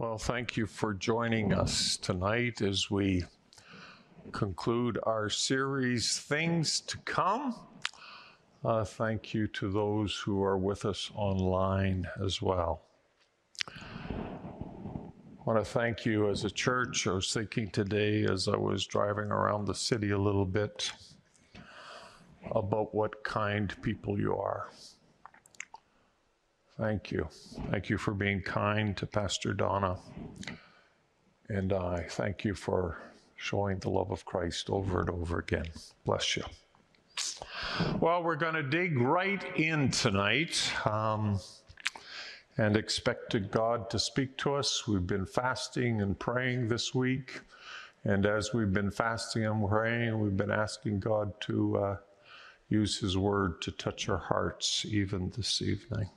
Well, thank you for joining us tonight as we conclude our series, Things to Come. Uh, thank you to those who are with us online as well. I want to thank you as a church. I was thinking today as I was driving around the city a little bit about what kind people you are. Thank you. Thank you for being kind to Pastor Donna. And I thank you for showing the love of Christ over and over again. Bless you. Well, we're going to dig right in tonight um, and expect God to speak to us. We've been fasting and praying this week. And as we've been fasting and praying, we've been asking God to uh, use His word to touch our hearts even this evening.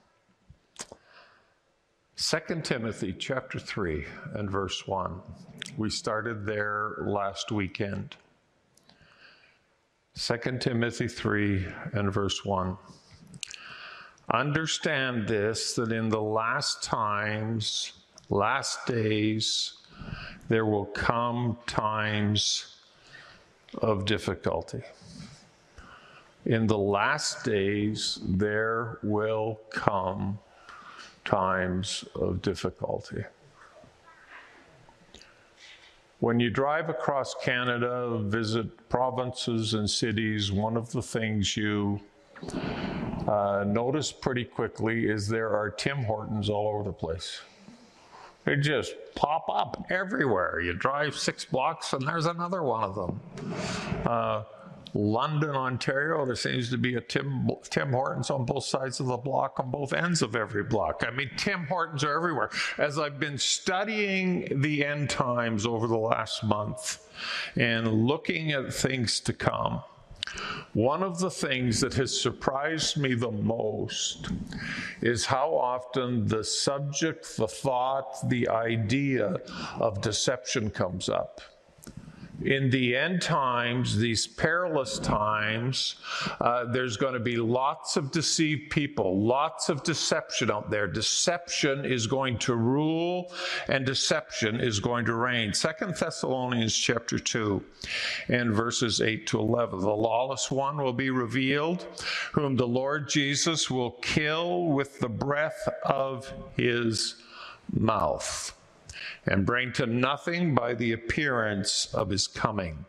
2 Timothy chapter 3 and verse 1. We started there last weekend. 2 Timothy 3 and verse 1. Understand this that in the last times, last days, there will come times of difficulty. In the last days, there will come times of difficulty. When you drive across Canada, visit provinces and cities, one of the things you uh, notice pretty quickly is there are Tim Hortons all over the place. They just pop up everywhere. You drive six blocks and there's another one of them. Uh, London, Ontario, there seems to be a Tim, Tim Hortons on both sides of the block, on both ends of every block. I mean, Tim Hortons are everywhere. As I've been studying the end times over the last month and looking at things to come, one of the things that has surprised me the most is how often the subject, the thought, the idea of deception comes up in the end times, these perilous times, uh, there's going to be lots of deceived people, lots of deception out there. Deception is going to rule and deception is going to reign. Second Thessalonians chapter 2 and verses 8 to 11. The lawless one will be revealed, whom the Lord Jesus will kill with the breath of his mouth and bring to nothing by the appearance of his coming.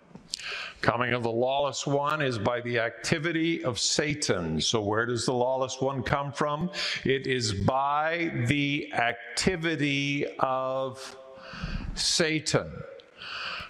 Coming of the lawless one is by the activity of Satan. So, where does the lawless one come from? It is by the activity of Satan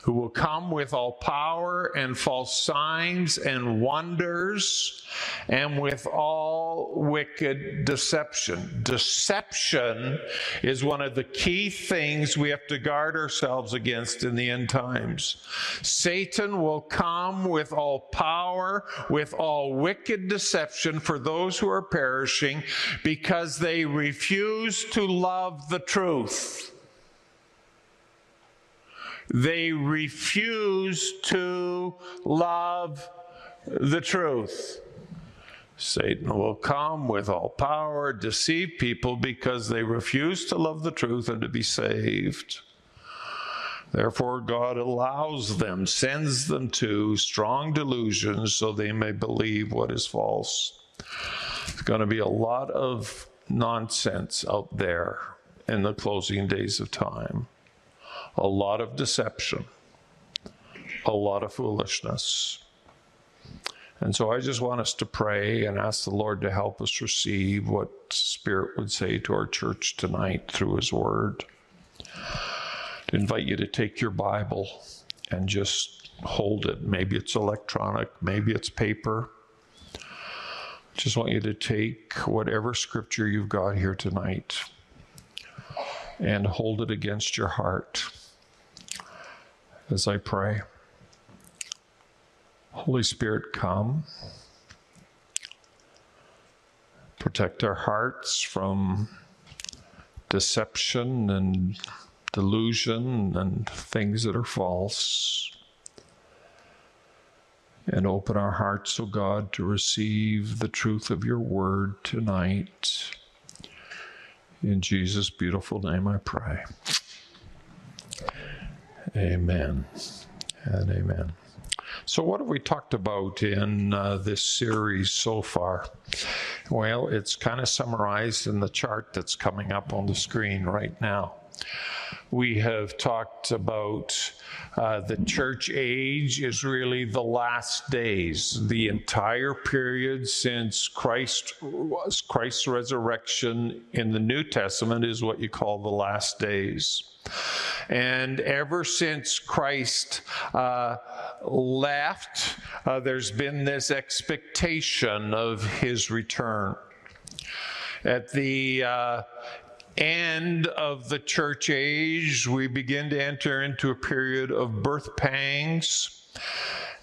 who will come with all power and false signs and wonders and with all wicked deception. Deception is one of the key things we have to guard ourselves against in the end times. Satan will come with all power, with all wicked deception for those who are perishing because they refuse to love the truth. They refuse to love the truth. Satan will come with all power, deceive people because they refuse to love the truth and to be saved. Therefore, God allows them, sends them to strong delusions so they may believe what is false. There's going to be a lot of nonsense out there in the closing days of time a lot of deception, a lot of foolishness. And so I just want us to pray and ask the Lord to help us receive what Spirit would say to our church tonight through His Word. To invite you to take your Bible and just hold it. Maybe it's electronic, maybe it's paper. Just want you to take whatever scripture you've got here tonight and hold it against your heart as I pray. Holy Spirit, come. Protect our hearts from deception and delusion and things that are false. And open our hearts, O oh God, to receive the truth of your word tonight. In Jesus' beautiful name I pray. Amen and amen. So, what have we talked about in uh, this series so far? Well, it's kind of summarized in the chart that's coming up on the screen right now. We have talked about uh, the church age is really the last days. The entire period since Christ was Christ's resurrection in the New Testament is what you call the last days. And ever since Christ uh, left, uh, there's been this expectation of his return. At the uh, end of the church age, we begin to enter into a period of birth pangs.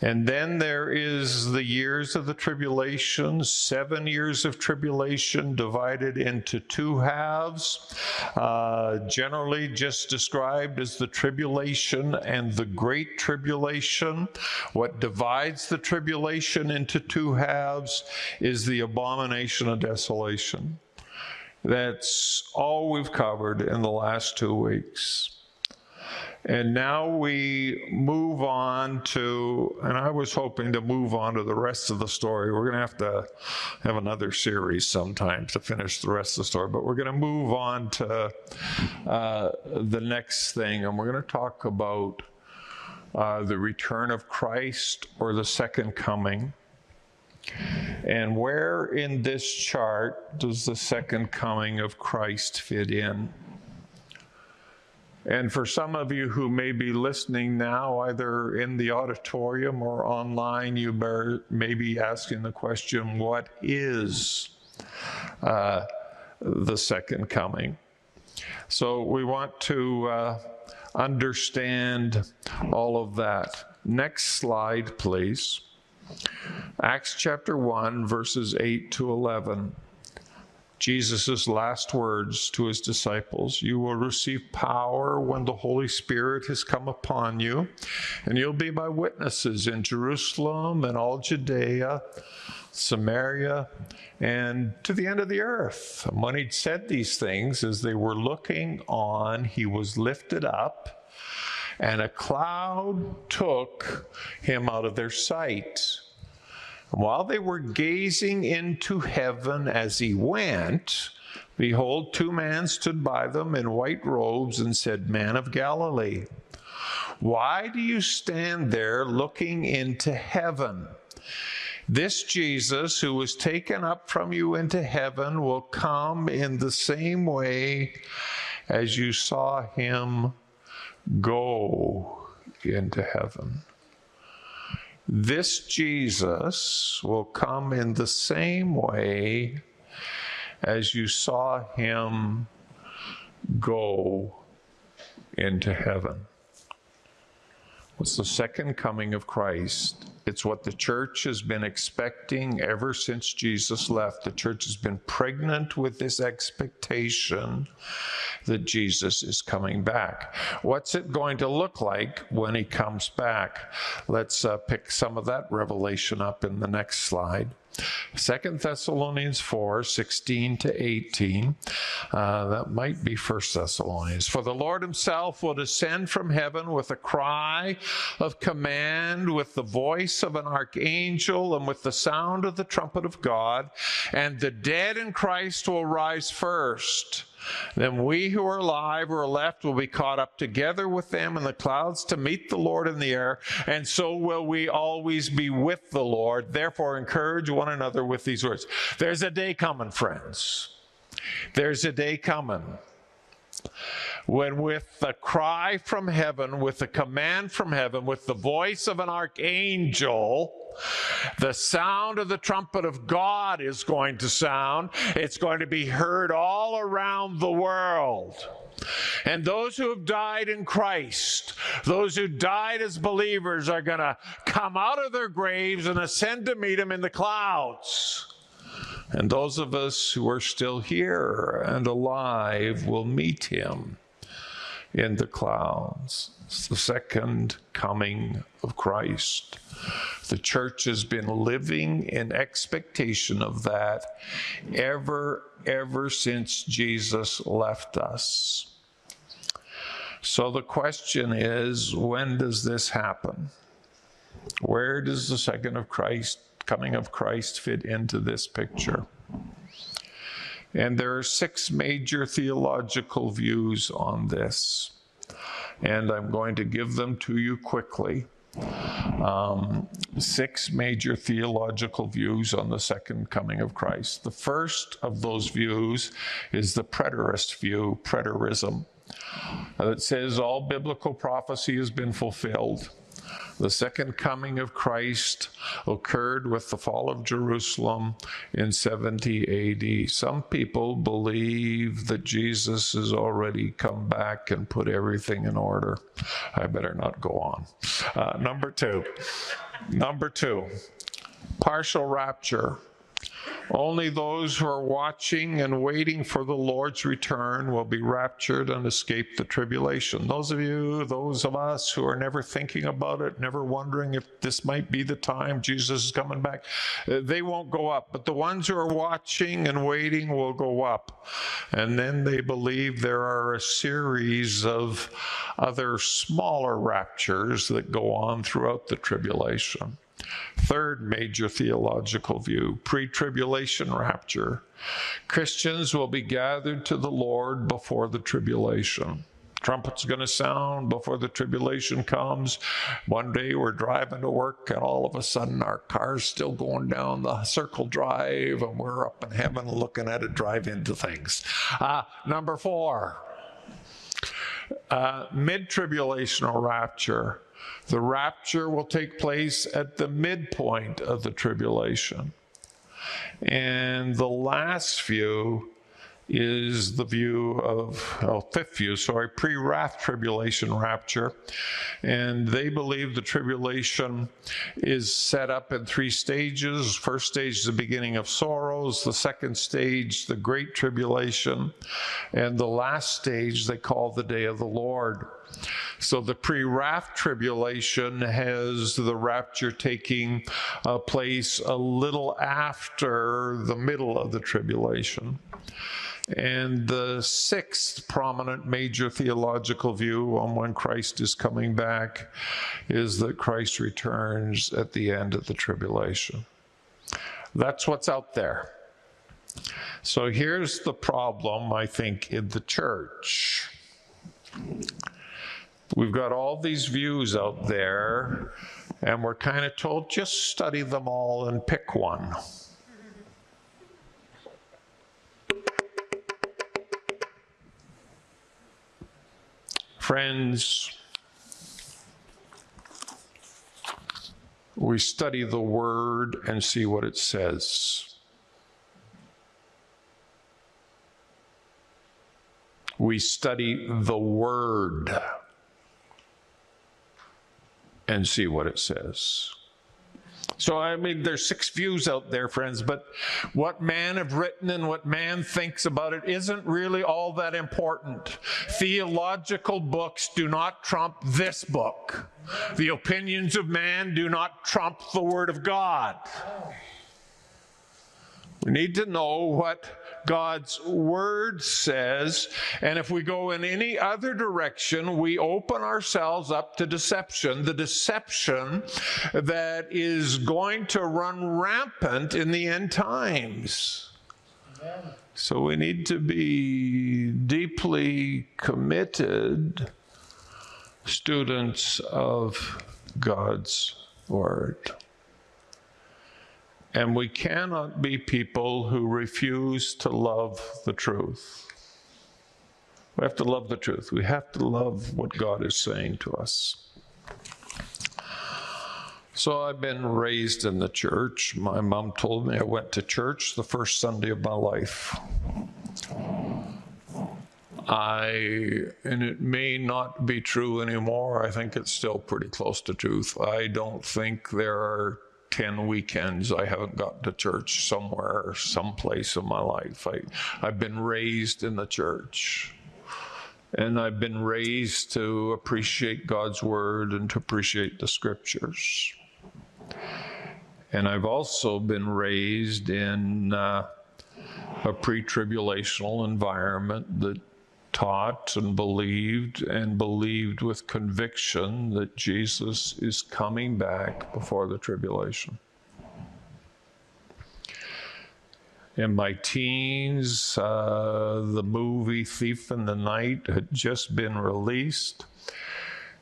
And then there is the years of the tribulation, seven years of tribulation divided into two halves, uh, generally just described as the tribulation and the great tribulation. What divides the tribulation into two halves is the abomination of desolation. That's all we've covered in the last two weeks. And now we move on to, and I was hoping to move on to the rest of the story. We're going to have to have another series sometime to finish the rest of the story, but we're going to move on to uh, the next thing, and we're going to talk about uh, the return of Christ or the second coming. And where in this chart does the second coming of Christ fit in? And for some of you who may be listening now, either in the auditorium or online, you may be asking the question what is uh, the second coming? So we want to uh, understand all of that. Next slide, please. Acts chapter 1, verses 8 to 11. Jesus' last words to his disciples You will receive power when the Holy Spirit has come upon you, and you'll be my witnesses in Jerusalem and all Judea, Samaria, and to the end of the earth. And when he'd said these things, as they were looking on, he was lifted up, and a cloud took him out of their sight. While they were gazing into heaven as he went, behold, two men stood by them in white robes and said, Man of Galilee, why do you stand there looking into heaven? This Jesus, who was taken up from you into heaven, will come in the same way as you saw him go into heaven. This Jesus will come in the same way as you saw him go into heaven. What's the second coming of Christ? It's what the church has been expecting ever since Jesus left. The church has been pregnant with this expectation that Jesus is coming back. What's it going to look like when he comes back? Let's uh, pick some of that revelation up in the next slide. Second Thessalonians 4, 16 to 18. Uh, that might be First Thessalonians. For the Lord himself will descend from heaven with a cry of command, with the voice of an archangel, and with the sound of the trumpet of God, and the dead in Christ will rise first. Then we who are alive or left will be caught up together with them in the clouds to meet the Lord in the air, and so will we always be with the Lord. Therefore, encourage one another with these words. There's a day coming, friends. There's a day coming when with the cry from heaven, with the command from heaven, with the voice of an archangel, the sound of the trumpet of God is going to sound. It's going to be heard all around the world. And those who have died in Christ, those who died as believers, are going to come out of their graves and ascend to meet Him in the clouds. And those of us who are still here and alive will meet Him in the clouds. It's the second coming of Christ. The church has been living in expectation of that ever, ever since Jesus left us. So the question is when does this happen? Where does the second of Christ, coming of Christ, fit into this picture? And there are six major theological views on this. And I'm going to give them to you quickly. Um, six major theological views on the second coming of Christ. The first of those views is the preterist view, preterism, that says all biblical prophecy has been fulfilled. The second coming of Christ occurred with the fall of Jerusalem in 70 AD. Some people believe that Jesus has already come back and put everything in order. I better not go on. Uh, number two, number two, partial rapture. Only those who are watching and waiting for the Lord's return will be raptured and escape the tribulation. Those of you, those of us who are never thinking about it, never wondering if this might be the time Jesus is coming back, uh, they won't go up. But the ones who are watching and waiting will go up. And then they believe there are a series of other smaller raptures that go on throughout the tribulation. Third major theological view pre tribulation rapture. Christians will be gathered to the Lord before the tribulation. Trumpet's going to sound before the tribulation comes. One day we're driving to work, and all of a sudden our car's still going down the circle drive, and we're up in heaven looking at it drive into things. Uh, number four, uh, mid tribulational rapture. The rapture will take place at the midpoint of the tribulation. And the last view is the view of, oh, fifth view, sorry, pre wrath tribulation rapture. And they believe the tribulation is set up in three stages. First stage the beginning of sorrows, the second stage, the great tribulation, and the last stage they call the day of the Lord. So the pre wrath tribulation has the rapture taking uh, place a little after the middle of the tribulation. And the sixth prominent major theological view on when Christ is coming back is that Christ returns at the end of the tribulation. That's what's out there. So here's the problem, I think, in the church. We've got all these views out there, and we're kind of told just study them all and pick one. Friends, we study the Word and see what it says. We study the Word and see what it says. So, I mean, there's six views out there, friends, but what man have written and what man thinks about it isn't really all that important. Theological books do not trump this book. The opinions of man do not trump the Word of God. We need to know what God's Word says. And if we go in any other direction, we open ourselves up to deception, the deception that is going to run rampant in the end times. Amen. So we need to be deeply committed students of God's Word. And we cannot be people who refuse to love the truth. We have to love the truth. We have to love what God is saying to us. So I've been raised in the church. My mom told me I went to church the first Sunday of my life. I, and it may not be true anymore. I think it's still pretty close to truth. I don't think there are 10 weekends I haven't gotten to church somewhere, someplace in my life. I, I've been raised in the church. And I've been raised to appreciate God's word and to appreciate the scriptures. And I've also been raised in uh, a pre tribulational environment that taught and believed and believed with conviction that Jesus is coming back before the tribulation. In my teens, uh, the movie Thief in the Night had just been released,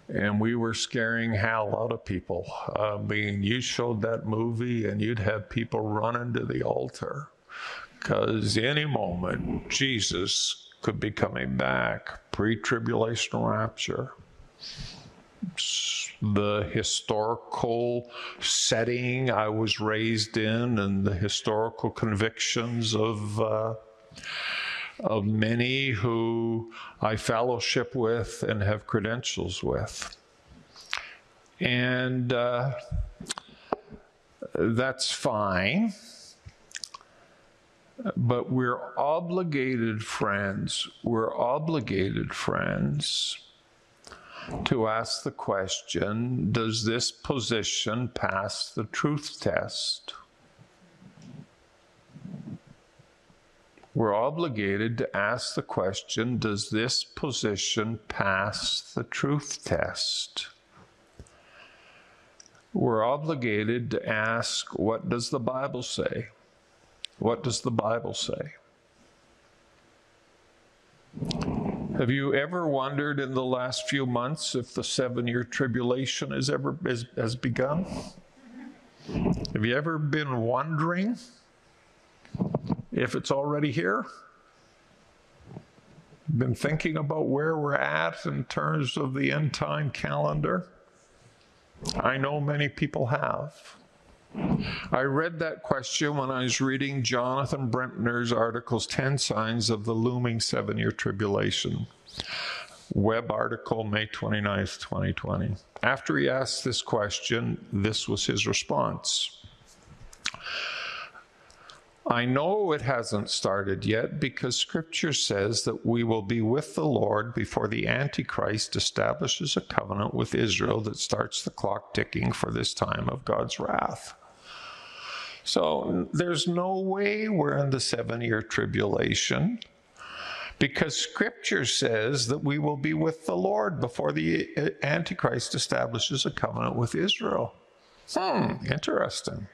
and we were scaring hell out of people. I mean, you showed that movie, and you'd have people running to the altar because any moment Jesus could be coming back, pre tribulation rapture the historical setting I was raised in and the historical convictions of, uh, of many who I fellowship with and have credentials with. And uh, that's fine. But we're obligated, friends, we're obligated, friends to ask the question Does this position pass the truth test? We're obligated to ask the question Does this position pass the truth test? We're obligated to ask What does the Bible say? What does the Bible say? Have you ever wondered in the last few months if the seven year tribulation has ever has, has begun? Have you ever been wondering if it's already here? Been thinking about where we're at in terms of the end time calendar? I know many people have. I read that question when I was reading Jonathan Brentner's articles 10 Signs of the Looming Seven Year Tribulation. Web article, May 29th, 2020. After he asked this question, this was his response. I know it hasn't started yet because scripture says that we will be with the Lord before the Antichrist establishes a covenant with Israel that starts the clock ticking for this time of God's wrath. So there's no way we're in the seven year tribulation because scripture says that we will be with the Lord before the uh, Antichrist establishes a covenant with Israel. Hmm, interesting.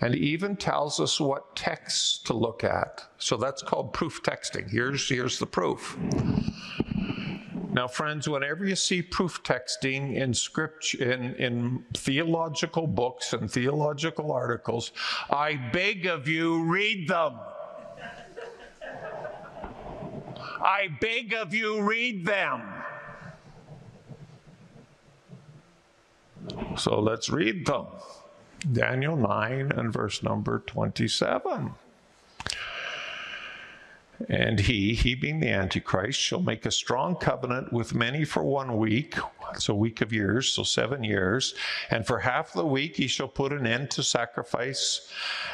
And even tells us what texts to look at. So that's called proof texting. Here's, here's the proof. Now, friends, whenever you see proof texting in scripture, in, in theological books and theological articles, I beg of you, read them. I beg of you, read them. So let's read them. Daniel 9 and verse number 27. And he, he being the Antichrist, shall make a strong covenant with many for one week. It's a week of years, so seven years. And for half the week he shall put an end to sacrifice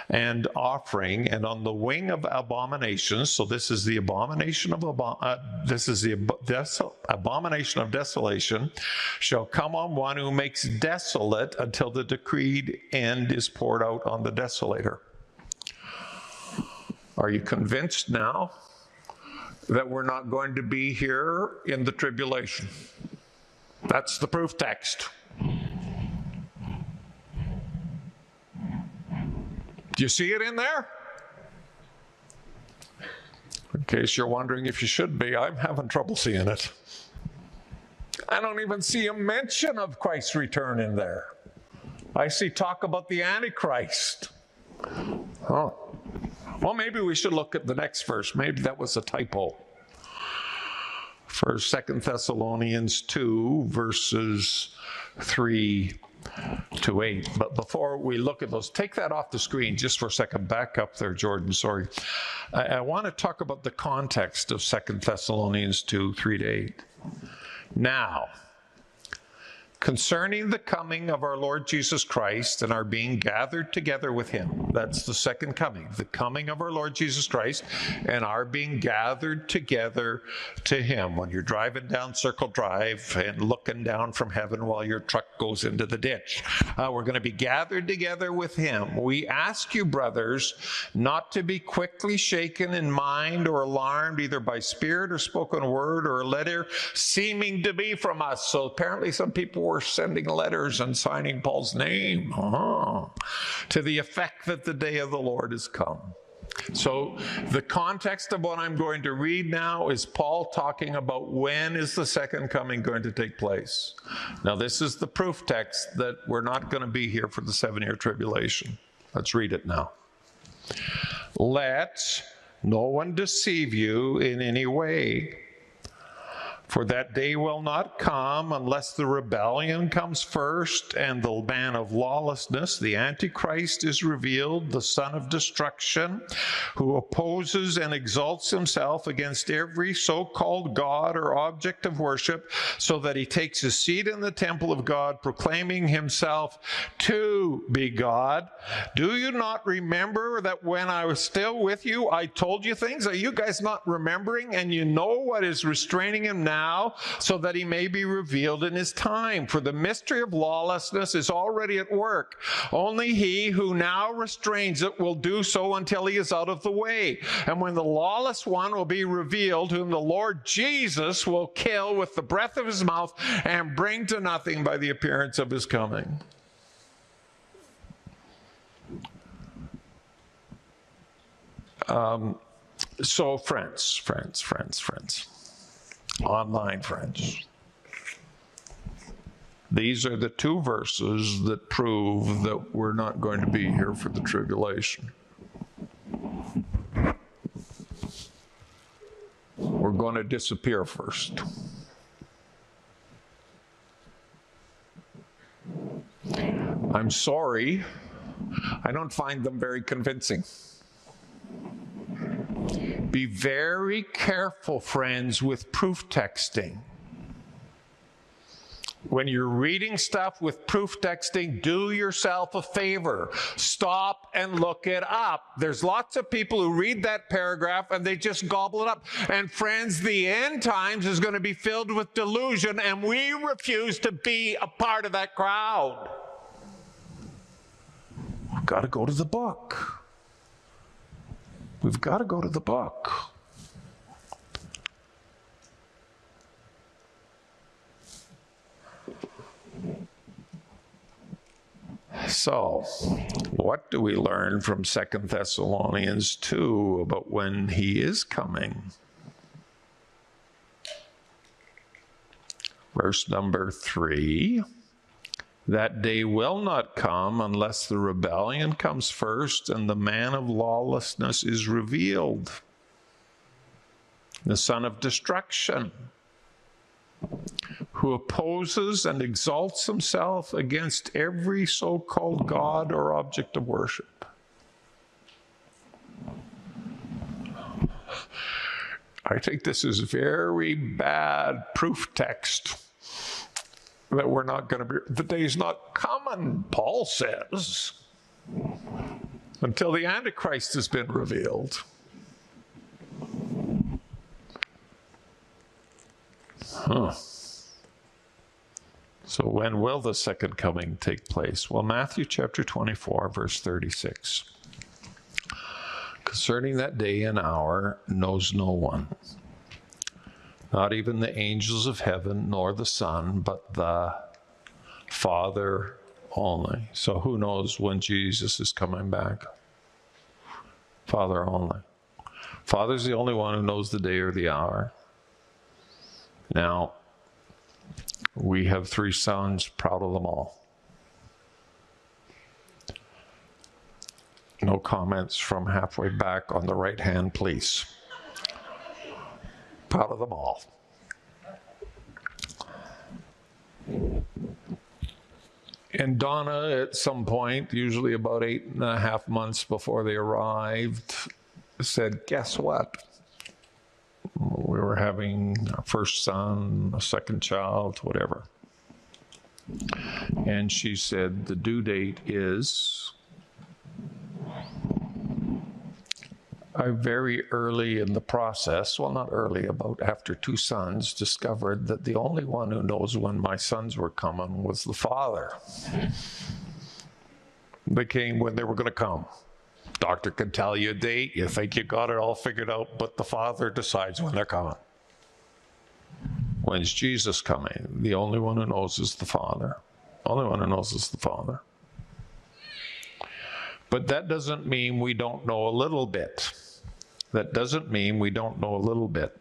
and offering. And on the wing of abominations, so this is the abomination of uh, this is the des- abomination of desolation, shall come on one who makes desolate until the decreed end is poured out on the desolator. Are you convinced now that we're not going to be here in the tribulation? That's the proof text. Do you see it in there? In case you're wondering if you should be, I'm having trouble seeing it. I don't even see a mention of Christ's return in there. I see talk about the Antichrist. Oh, well, maybe we should look at the next verse. Maybe that was a typo. For Second Thessalonians 2, verses 3 to 8. But before we look at those, take that off the screen just for a second. Back up there, Jordan. Sorry. I, I want to talk about the context of Second Thessalonians 2, 3 to 8. Now, concerning the coming of our Lord Jesus Christ and our being gathered together with him. That's the second coming, the coming of our Lord Jesus Christ and our being gathered together to him. When you're driving down Circle Drive and looking down from heaven while your truck goes into the ditch, uh, we're going to be gathered together with him. We ask you, brothers, not to be quickly shaken in mind or alarmed either by spirit or spoken word or a letter seeming to be from us. So apparently, some people sending letters and signing Paul's name uh-huh, to the effect that the day of the Lord has come. So, the context of what I'm going to read now is Paul talking about when is the second coming going to take place. Now, this is the proof text that we're not going to be here for the seven year tribulation. Let's read it now. Let no one deceive you in any way. For that day will not come unless the rebellion comes first and the man of lawlessness, the Antichrist, is revealed, the son of destruction, who opposes and exalts himself against every so called God or object of worship, so that he takes his seat in the temple of God, proclaiming himself to be God. Do you not remember that when I was still with you, I told you things? Are you guys not remembering? And you know what is restraining him now? Now, so that he may be revealed in his time. For the mystery of lawlessness is already at work. Only he who now restrains it will do so until he is out of the way. And when the lawless one will be revealed, whom the Lord Jesus will kill with the breath of his mouth and bring to nothing by the appearance of his coming. Um, so, friends, friends, friends, friends online friends. These are the two verses that prove that we're not going to be here for the tribulation. We're going to disappear first. I'm sorry, I don't find them very convincing. Be very careful, friends, with proof texting. When you're reading stuff with proof texting, do yourself a favor. Stop and look it up. There's lots of people who read that paragraph and they just gobble it up. And friends, the end times is going to be filled with delusion, and we refuse to be a part of that crowd. We've got to go to the book. We've got to go to the book. So, what do we learn from Second Thessalonians 2 about when he is coming? Verse number 3 that day will not come unless the rebellion comes first and the man of lawlessness is revealed, the son of destruction, who opposes and exalts himself against every so called God or object of worship. I think this is very bad proof text that we're not going to be, the day's not coming, Paul says, until the Antichrist has been revealed. Huh. So, when will the second coming take place? Well, Matthew chapter 24, verse 36. Concerning that day and hour knows no one not even the angels of heaven, nor the Son, but the Father only. So who knows when Jesus is coming back? Father only. Father's the only one who knows the day or the hour. Now, we have three sons, proud of them all. No comments from halfway back on the right hand, please proud of them all. And Donna, at some point, usually about eight and a half months before they arrived, said, Guess what? We were having a first son, a second child, whatever. And she said, The due date is. I very early in the process, well, not early, about after two sons, discovered that the only one who knows when my sons were coming was the father. They came when they were going to come. Doctor can tell you a date, you think you got it all figured out, but the father decides when they're coming. When's Jesus coming? The only one who knows is the Father. Only one who knows is the Father. But that doesn't mean we don't know a little bit. That doesn't mean we don't know a little bit.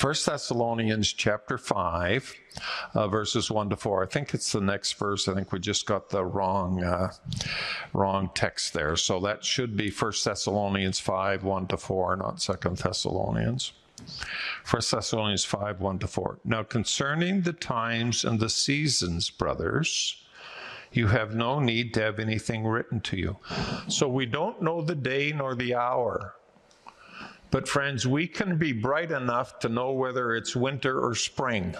1 Thessalonians chapter 5, uh, verses 1 to 4. I think it's the next verse. I think we just got the wrong, uh, wrong text there. So that should be 1 Thessalonians 5, 1 to 4, not 2 Thessalonians. 1 Thessalonians 5, 1 to 4. Now concerning the times and the seasons, brothers, you have no need to have anything written to you. So we don't know the day nor the hour. But friends, we can be bright enough to know whether it's winter or spring.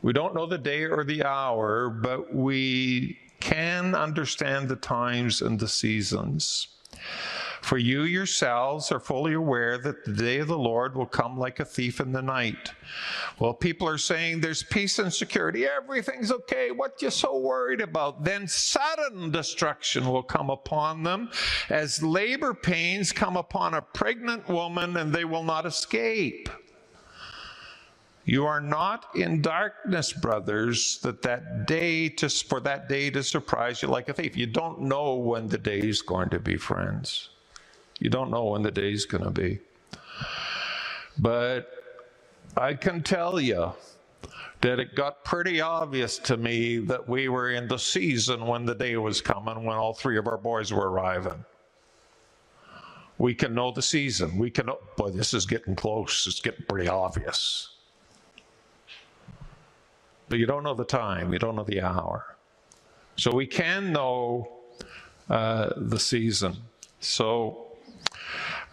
We don't know the day or the hour, but we can understand the times and the seasons. For you yourselves are fully aware that the day of the Lord will come like a thief in the night. Well, people are saying there's peace and security, everything's okay, what you so worried about? Then sudden destruction will come upon them as labor pains come upon a pregnant woman and they will not escape. You are not in darkness, brothers, that that day to, for that day to surprise you like a thief. You don't know when the day is going to be, friends. You don't know when the day's going to be. But I can tell you that it got pretty obvious to me that we were in the season when the day was coming, when all three of our boys were arriving. We can know the season. We can, boy, this is getting close. It's getting pretty obvious. But you don't know the time, you don't know the hour. So we can know uh, the season. So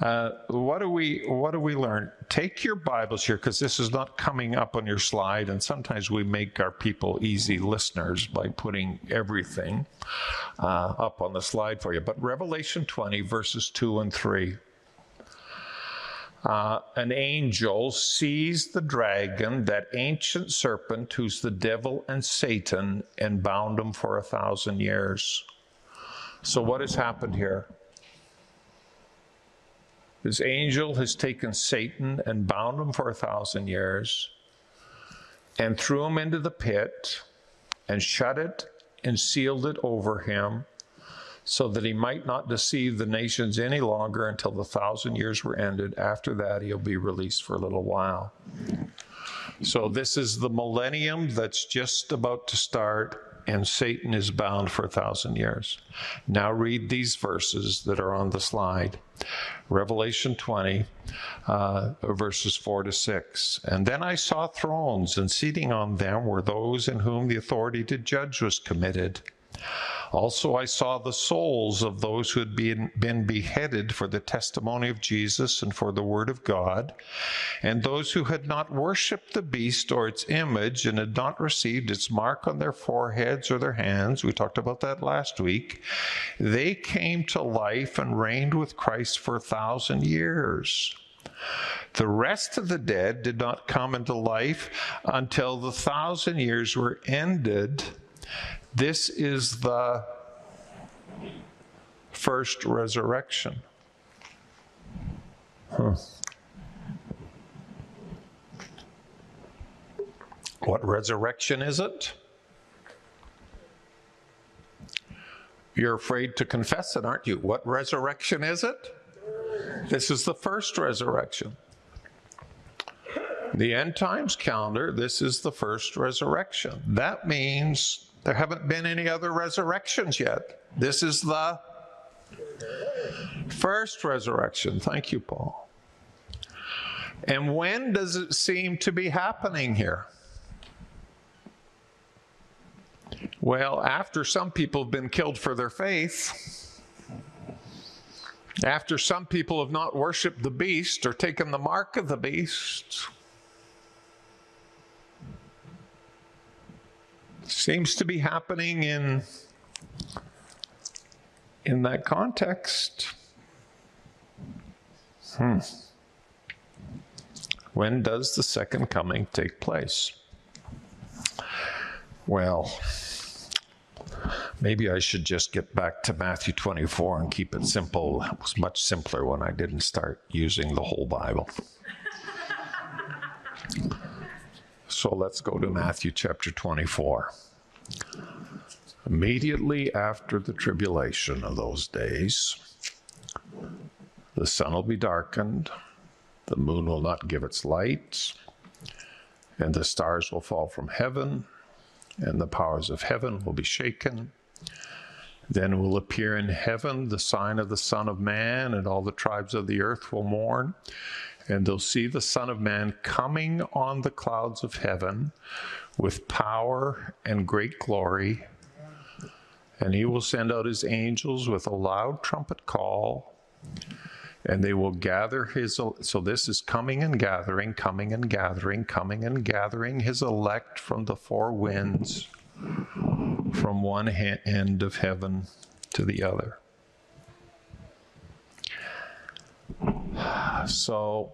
uh, what do we What do we learn? Take your Bibles here because this is not coming up on your slide, and sometimes we make our people easy listeners by putting everything uh, up on the slide for you. But Revelation 20 verses two and three. Uh, an angel seized the dragon, that ancient serpent who's the devil and Satan, and bound him for a thousand years. So, what has happened here? This angel has taken Satan and bound him for a thousand years and threw him into the pit and shut it and sealed it over him so that he might not deceive the nations any longer until the thousand years were ended. After that, he'll be released for a little while. So, this is the millennium that's just about to start and Satan is bound for a thousand years. Now read these verses that are on the slide. Revelation 20, uh, verses 4 to 6. And then I saw thrones, and seating on them were those in whom the authority to judge was committed. Also, I saw the souls of those who had been, been beheaded for the testimony of Jesus and for the word of God, and those who had not worshipped the beast or its image and had not received its mark on their foreheads or their hands. We talked about that last week. They came to life and reigned with Christ for a thousand years. The rest of the dead did not come into life until the thousand years were ended. This is the first resurrection. Huh. What resurrection is it? You're afraid to confess it, aren't you? What resurrection is it? This is the first resurrection. The end times calendar, this is the first resurrection. That means there haven't been any other resurrections yet. This is the first resurrection. Thank you, Paul. And when does it seem to be happening here? Well, after some people have been killed for their faith, after some people have not worshiped the beast or taken the mark of the beast, seems to be happening in in that context. Hmm. When does the second coming take place? Well, maybe I should just get back to Matthew 24 and keep it simple. It was much simpler when I didn't start using the whole Bible. So let's go to Matthew chapter 24. Immediately after the tribulation of those days, the sun will be darkened, the moon will not give its light, and the stars will fall from heaven, and the powers of heaven will be shaken. Then will appear in heaven the sign of the Son of Man, and all the tribes of the earth will mourn and they'll see the Son of Man coming on the clouds of heaven with power and great glory. And he will send out his angels with a loud trumpet call, and they will gather his. So, this is coming and gathering, coming and gathering, coming and gathering his elect from the four winds, from one end of heaven to the other. So,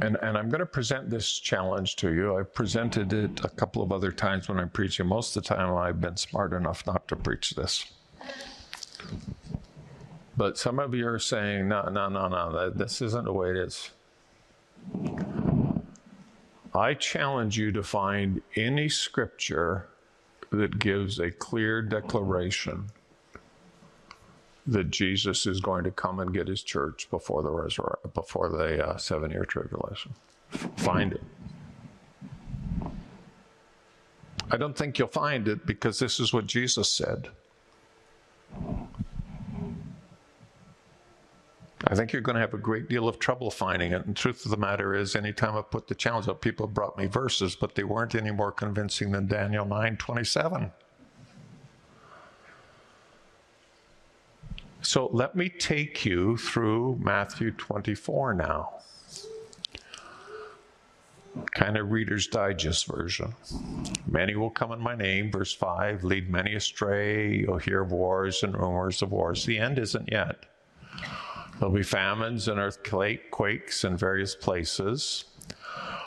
and, and I'm going to present this challenge to you. I've presented it a couple of other times when I'm preaching. Most of the time, I've been smart enough not to preach this. But some of you are saying, no, no, no, no, this isn't the way it is. I challenge you to find any scripture that gives a clear declaration that Jesus is going to come and get his church before the before the uh, seven-year tribulation. Find it. I don't think you'll find it because this is what Jesus said. I think you're going to have a great deal of trouble finding it. And truth of the matter is, anytime I put the challenge up, people brought me verses, but they weren't any more convincing than Daniel 9 27. So let me take you through Matthew 24 now. Kind of Reader's Digest version. Many will come in my name, verse 5, lead many astray. You'll hear of wars and rumors of wars. The end isn't yet. There'll be famines and earthquakes in various places.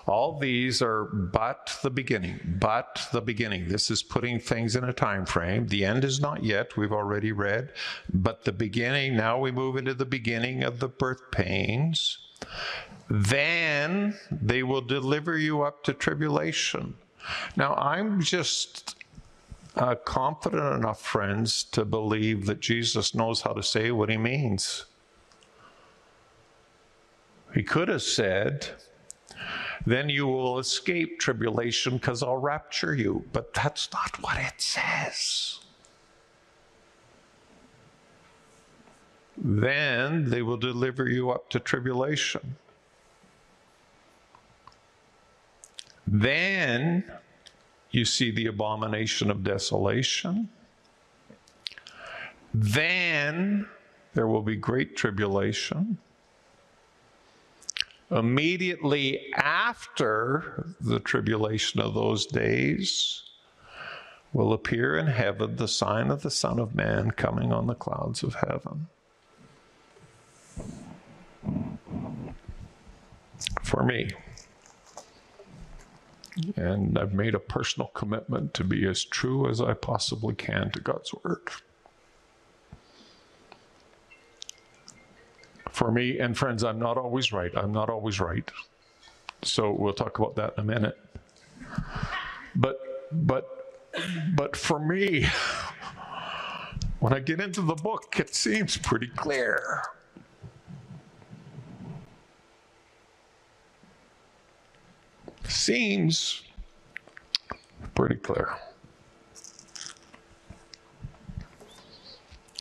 All these are but the beginning, but the beginning. This is putting things in a time frame. The end is not yet, we've already read, but the beginning, now we move into the beginning of the birth pains. Then they will deliver you up to tribulation. Now, I'm just uh, confident enough, friends, to believe that Jesus knows how to say what he means. He could have said, then you will escape tribulation because I'll rapture you. But that's not what it says. Then they will deliver you up to tribulation. Then you see the abomination of desolation. Then there will be great tribulation. Immediately after the tribulation of those days will appear in heaven the sign of the Son of Man coming on the clouds of heaven. For me. And I've made a personal commitment to be as true as I possibly can to God's Word. For me and friends, I'm not always right. I'm not always right. So we'll talk about that in a minute. But but but for me, when I get into the book, it seems pretty clear. Seems pretty clear.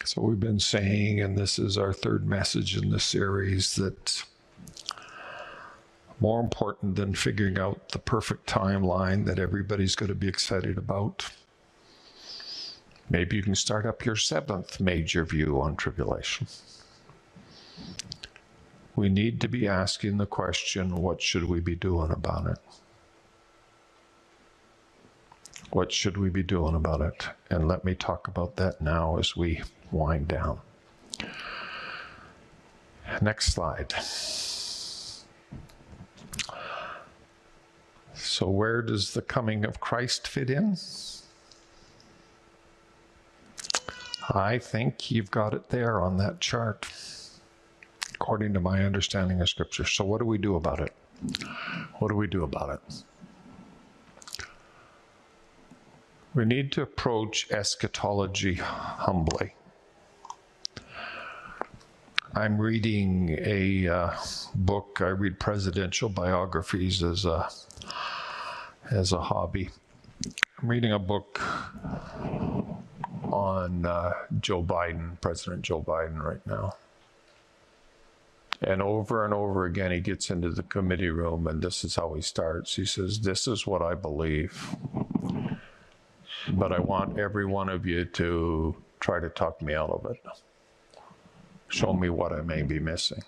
So we've been saying, and this is our third message in the series, that more important than figuring out the perfect timeline that everybody's going to be excited about, maybe you can start up your seventh major view on tribulation. We need to be asking the question what should we be doing about it? What should we be doing about it? And let me talk about that now as we wind down. Next slide. So, where does the coming of Christ fit in? I think you've got it there on that chart, according to my understanding of Scripture. So, what do we do about it? What do we do about it? We need to approach eschatology humbly. I'm reading a uh, book. I read presidential biographies as a as a hobby. I'm reading a book on uh, Joe Biden, President Joe Biden, right now. And over and over again, he gets into the committee room, and this is how he starts. He says, This is what I believe. But I want every one of you to try to talk me out of it show me what I may be missing.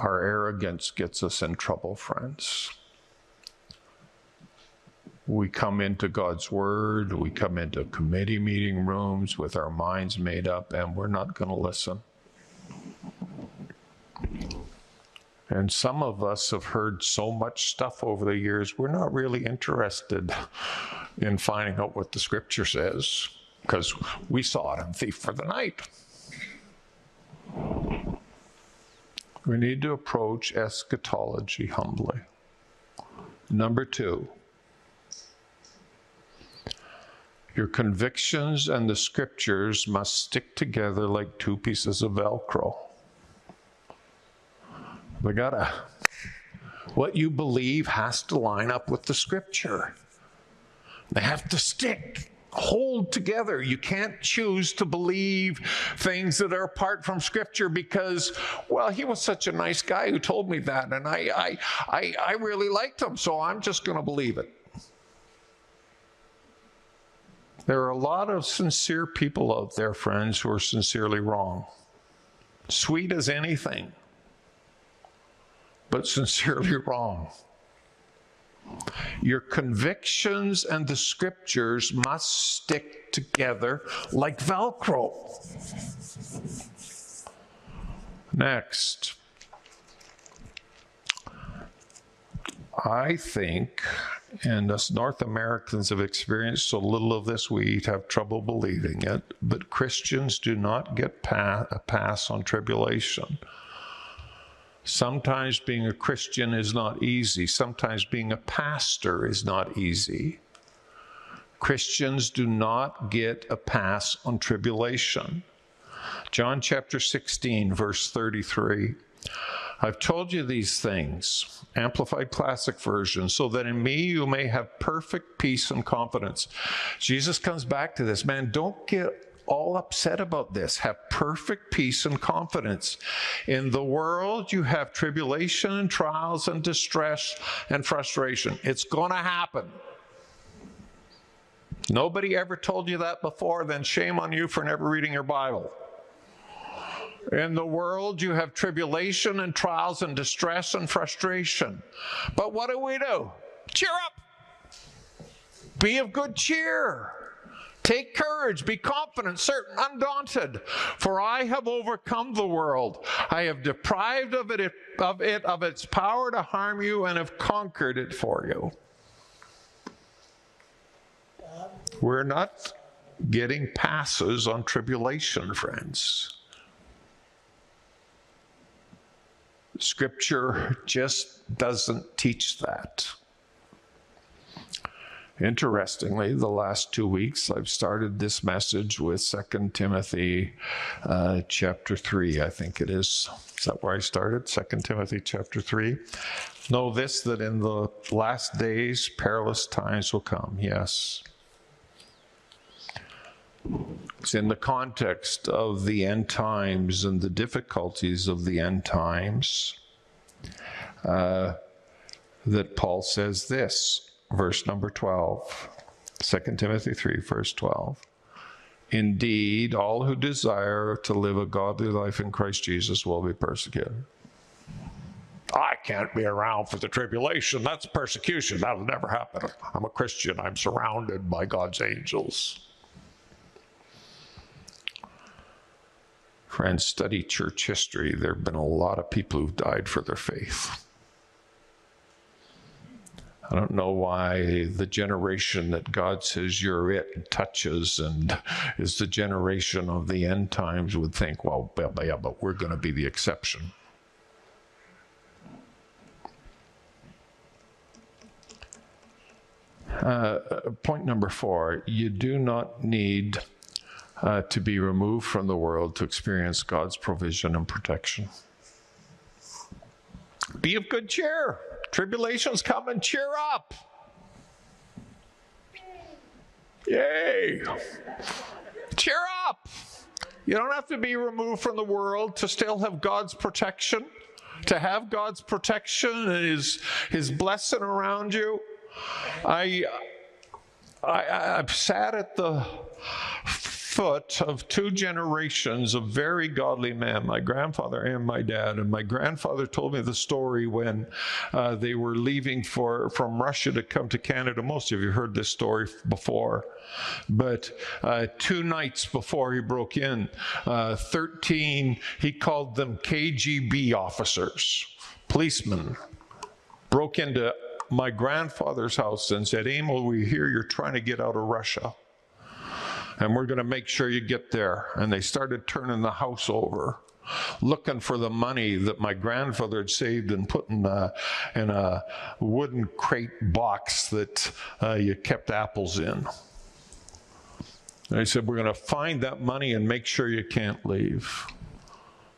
Our arrogance gets us in trouble, friends. We come into God's Word, we come into committee meeting rooms with our minds made up, and we're not going to listen. And some of us have heard so much stuff over the years, we're not really interested in finding out what the Scripture says because we saw it in Thief for the Night. We need to approach eschatology humbly. Number two, your convictions and the scriptures must stick together like two pieces of Velcro. They gotta, what you believe has to line up with the scripture. They have to stick hold together. You can't choose to believe things that are apart from Scripture because, well, he was such a nice guy who told me that, and I, I, I, I really liked him, so I'm just going to believe it. There are a lot of sincere people out there, friends, who are sincerely wrong. Sweet as anything, but sincerely wrong. Your convictions and the scriptures must stick together like Velcro. Next. I think, and us North Americans have experienced so little of this, we have trouble believing it, but Christians do not get pa- a pass on tribulation. Sometimes being a Christian is not easy. Sometimes being a pastor is not easy. Christians do not get a pass on tribulation. John chapter 16, verse 33. I've told you these things, Amplified Classic Version, so that in me you may have perfect peace and confidence. Jesus comes back to this man, don't get all upset about this. Have perfect peace and confidence. In the world, you have tribulation and trials and distress and frustration. It's going to happen. Nobody ever told you that before, then shame on you for never reading your Bible. In the world, you have tribulation and trials and distress and frustration. But what do we do? Cheer up! Be of good cheer. Take courage, be confident, certain, undaunted, for I have overcome the world. I have deprived of it, of it of its power to harm you and have conquered it for you. We're not getting passes on tribulation, friends. Scripture just doesn't teach that. Interestingly, the last two weeks, I've started this message with Second Timothy uh, chapter 3, I think it is. Is that where I started? Second Timothy chapter 3. Know this, that in the last days, perilous times will come. Yes. It's in the context of the end times and the difficulties of the end times uh, that Paul says this verse number 12. 2 Timothy 3, verse 12. Indeed, all who desire to live a godly life in Christ Jesus will be persecuted. I can't be around for the tribulation. That's persecution. That'll never happen. I'm a Christian. I'm surrounded by God's angels. Friends, study church history. There have been a lot of people who've died for their faith. I don't know why the generation that God says you're it touches and is the generation of the end times would think, well, yeah, but we're going to be the exception. Uh, point number four you do not need uh, to be removed from the world to experience God's provision and protection. Be of good cheer. Tribulations come and cheer up. Yay! Cheer up! You don't have to be removed from the world to still have God's protection, to have God's protection and His, His blessing around you. I, I, I've sat at the foot of two generations of very godly men, my grandfather and my dad. And my grandfather told me the story when uh, they were leaving for, from Russia to come to Canada. Most of you heard this story before. But uh, two nights before he broke in, uh, 13, he called them KGB officers, policemen, broke into my grandfather's house and said, Emil, we hear you're trying to get out of Russia and we're going to make sure you get there. And they started turning the house over looking for the money that my grandfather had saved and put in a, in a wooden crate box that uh, you kept apples in. They said, We're going to find that money and make sure you can't leave.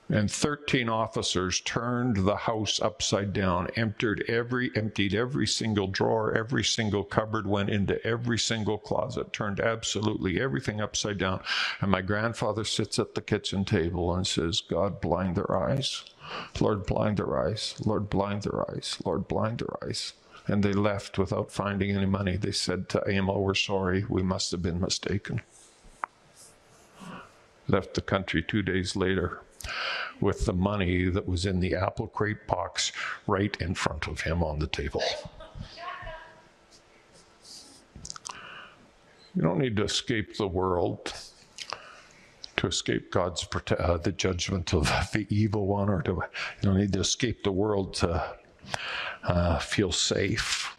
And 13 officers turned the house upside down, emptied every, emptied every single drawer, every single cupboard, went into every single closet, turned absolutely everything upside down. And my grandfather sits at the kitchen table and says, God, blind their eyes. Lord, blind their eyes. Lord, blind their eyes. Lord, blind their eyes. And they left without finding any money. They said to Emil, We're sorry, we must have been mistaken. Left the country two days later with the money that was in the apple crate box right in front of him on the table. You don't need to escape the world to escape God's uh, the judgment of the evil one, or to you don't need to escape the world to uh, feel safe.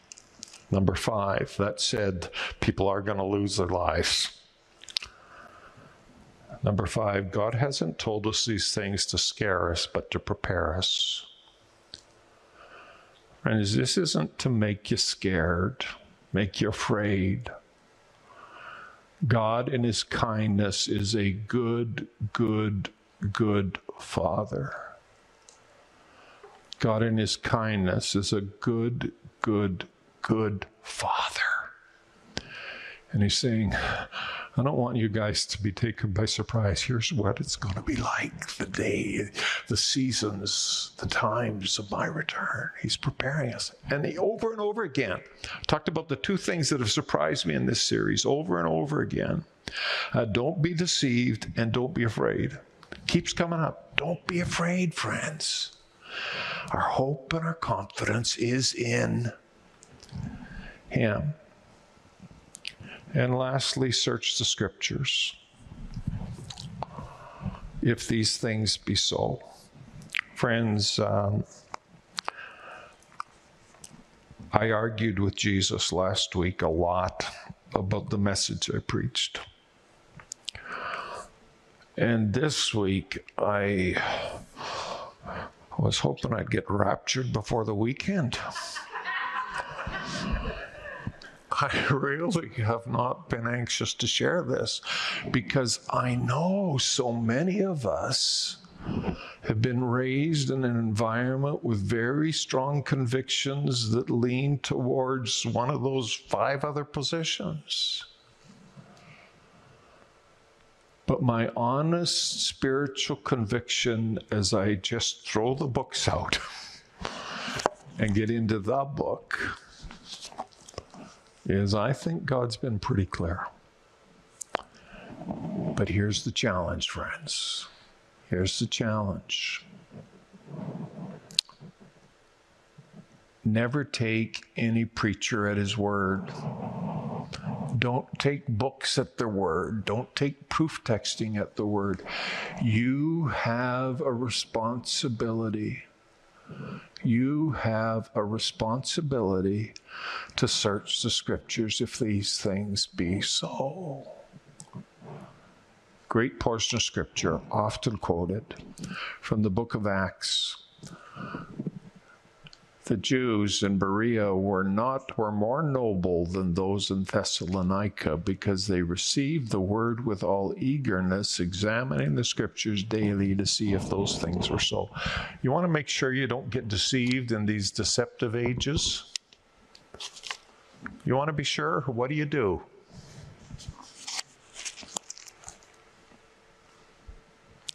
Number five, that said, people are going to lose their lives. Number five, God hasn't told us these things to scare us, but to prepare us. Friends, this isn't to make you scared, make you afraid. God, in His kindness, is a good, good, good Father. God, in His kindness, is a good, good, good Father. And He's saying, I don't want you guys to be taken by surprise. Here's what it's going to be like the day, the seasons, the times of my return. He's preparing us. And he, over and over again, talked about the two things that have surprised me in this series over and over again. Uh, don't be deceived and don't be afraid. Keeps coming up. Don't be afraid, friends. Our hope and our confidence is in Him. And lastly, search the scriptures. If these things be so. Friends, um, I argued with Jesus last week a lot about the message I preached. And this week, I was hoping I'd get raptured before the weekend. I really have not been anxious to share this because I know so many of us have been raised in an environment with very strong convictions that lean towards one of those five other positions. But my honest spiritual conviction as I just throw the books out and get into the book is I think God's been pretty clear. But here's the challenge, friends. Here's the challenge. Never take any preacher at his word. Don't take books at their word. Don't take proof texting at the word. You have a responsibility. You have a responsibility to search the scriptures if these things be so. Great portion of scripture, often quoted from the book of Acts the Jews in Berea were not were more noble than those in Thessalonica because they received the word with all eagerness, examining the scriptures daily to see if those things were so. You want to make sure you don't get deceived in these deceptive ages. You want to be sure? What do you do?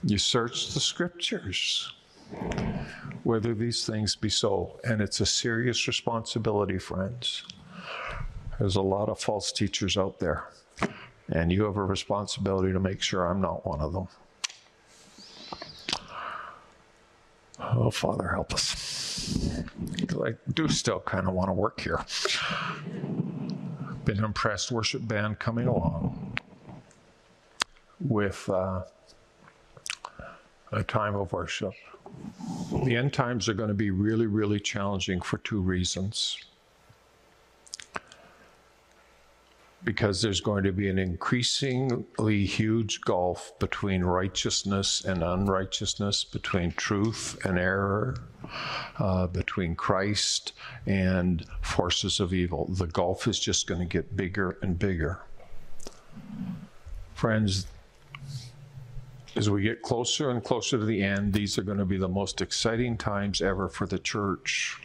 You search the scriptures whether these things be so. And it's a serious responsibility, friends. There's a lot of false teachers out there, and you have a responsibility to make sure I'm not one of them. Oh, Father, help us. I do still kind of want to work here. Been impressed, worship band coming along with uh, a time of worship. The end times are going to be really, really challenging for two reasons. Because there's going to be an increasingly huge gulf between righteousness and unrighteousness, between truth and error, uh, between Christ and forces of evil. The gulf is just going to get bigger and bigger. Friends, as we get closer and closer to the end, these are going to be the most exciting times ever for the church.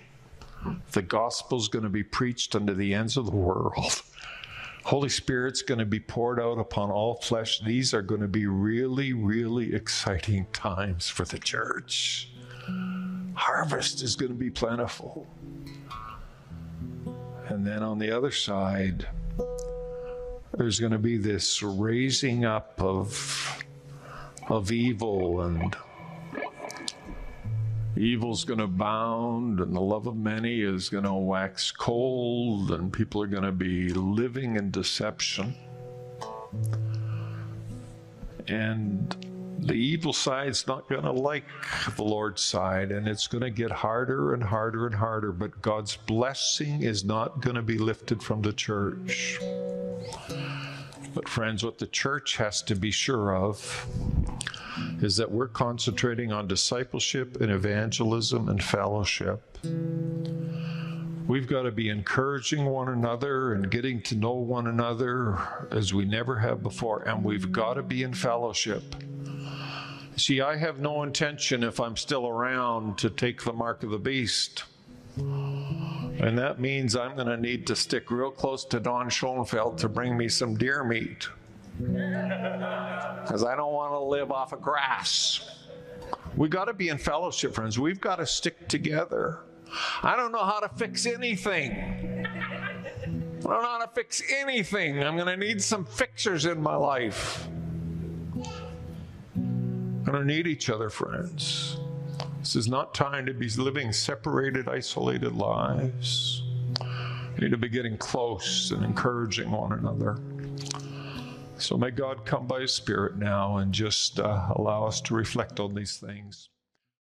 The gospel's going to be preached unto the ends of the world. Holy Spirit's going to be poured out upon all flesh. These are going to be really, really exciting times for the church. Harvest is going to be plentiful. And then on the other side, there's going to be this raising up of of evil and evil's going to abound and the love of many is going to wax cold and people are going to be living in deception and the evil side's not going to like the Lord's side, and it's going to get harder and harder and harder. But God's blessing is not going to be lifted from the church. But, friends, what the church has to be sure of is that we're concentrating on discipleship and evangelism and fellowship. We've got to be encouraging one another and getting to know one another as we never have before, and we've got to be in fellowship. See, I have no intention, if I'm still around, to take the mark of the beast. And that means I'm going to need to stick real close to Don Schoenfeld to bring me some deer meat. Because I don't want to live off of grass. We got to be in fellowship, friends. We've got to stick together. I don't know how to fix anything. I don't know how to fix anything. I'm going to need some fixers in my life. I'm going to need each other, friends. This is not time to be living separated, isolated lives. We need to be getting close and encouraging one another. So may God come by His Spirit now and just uh, allow us to reflect on these things.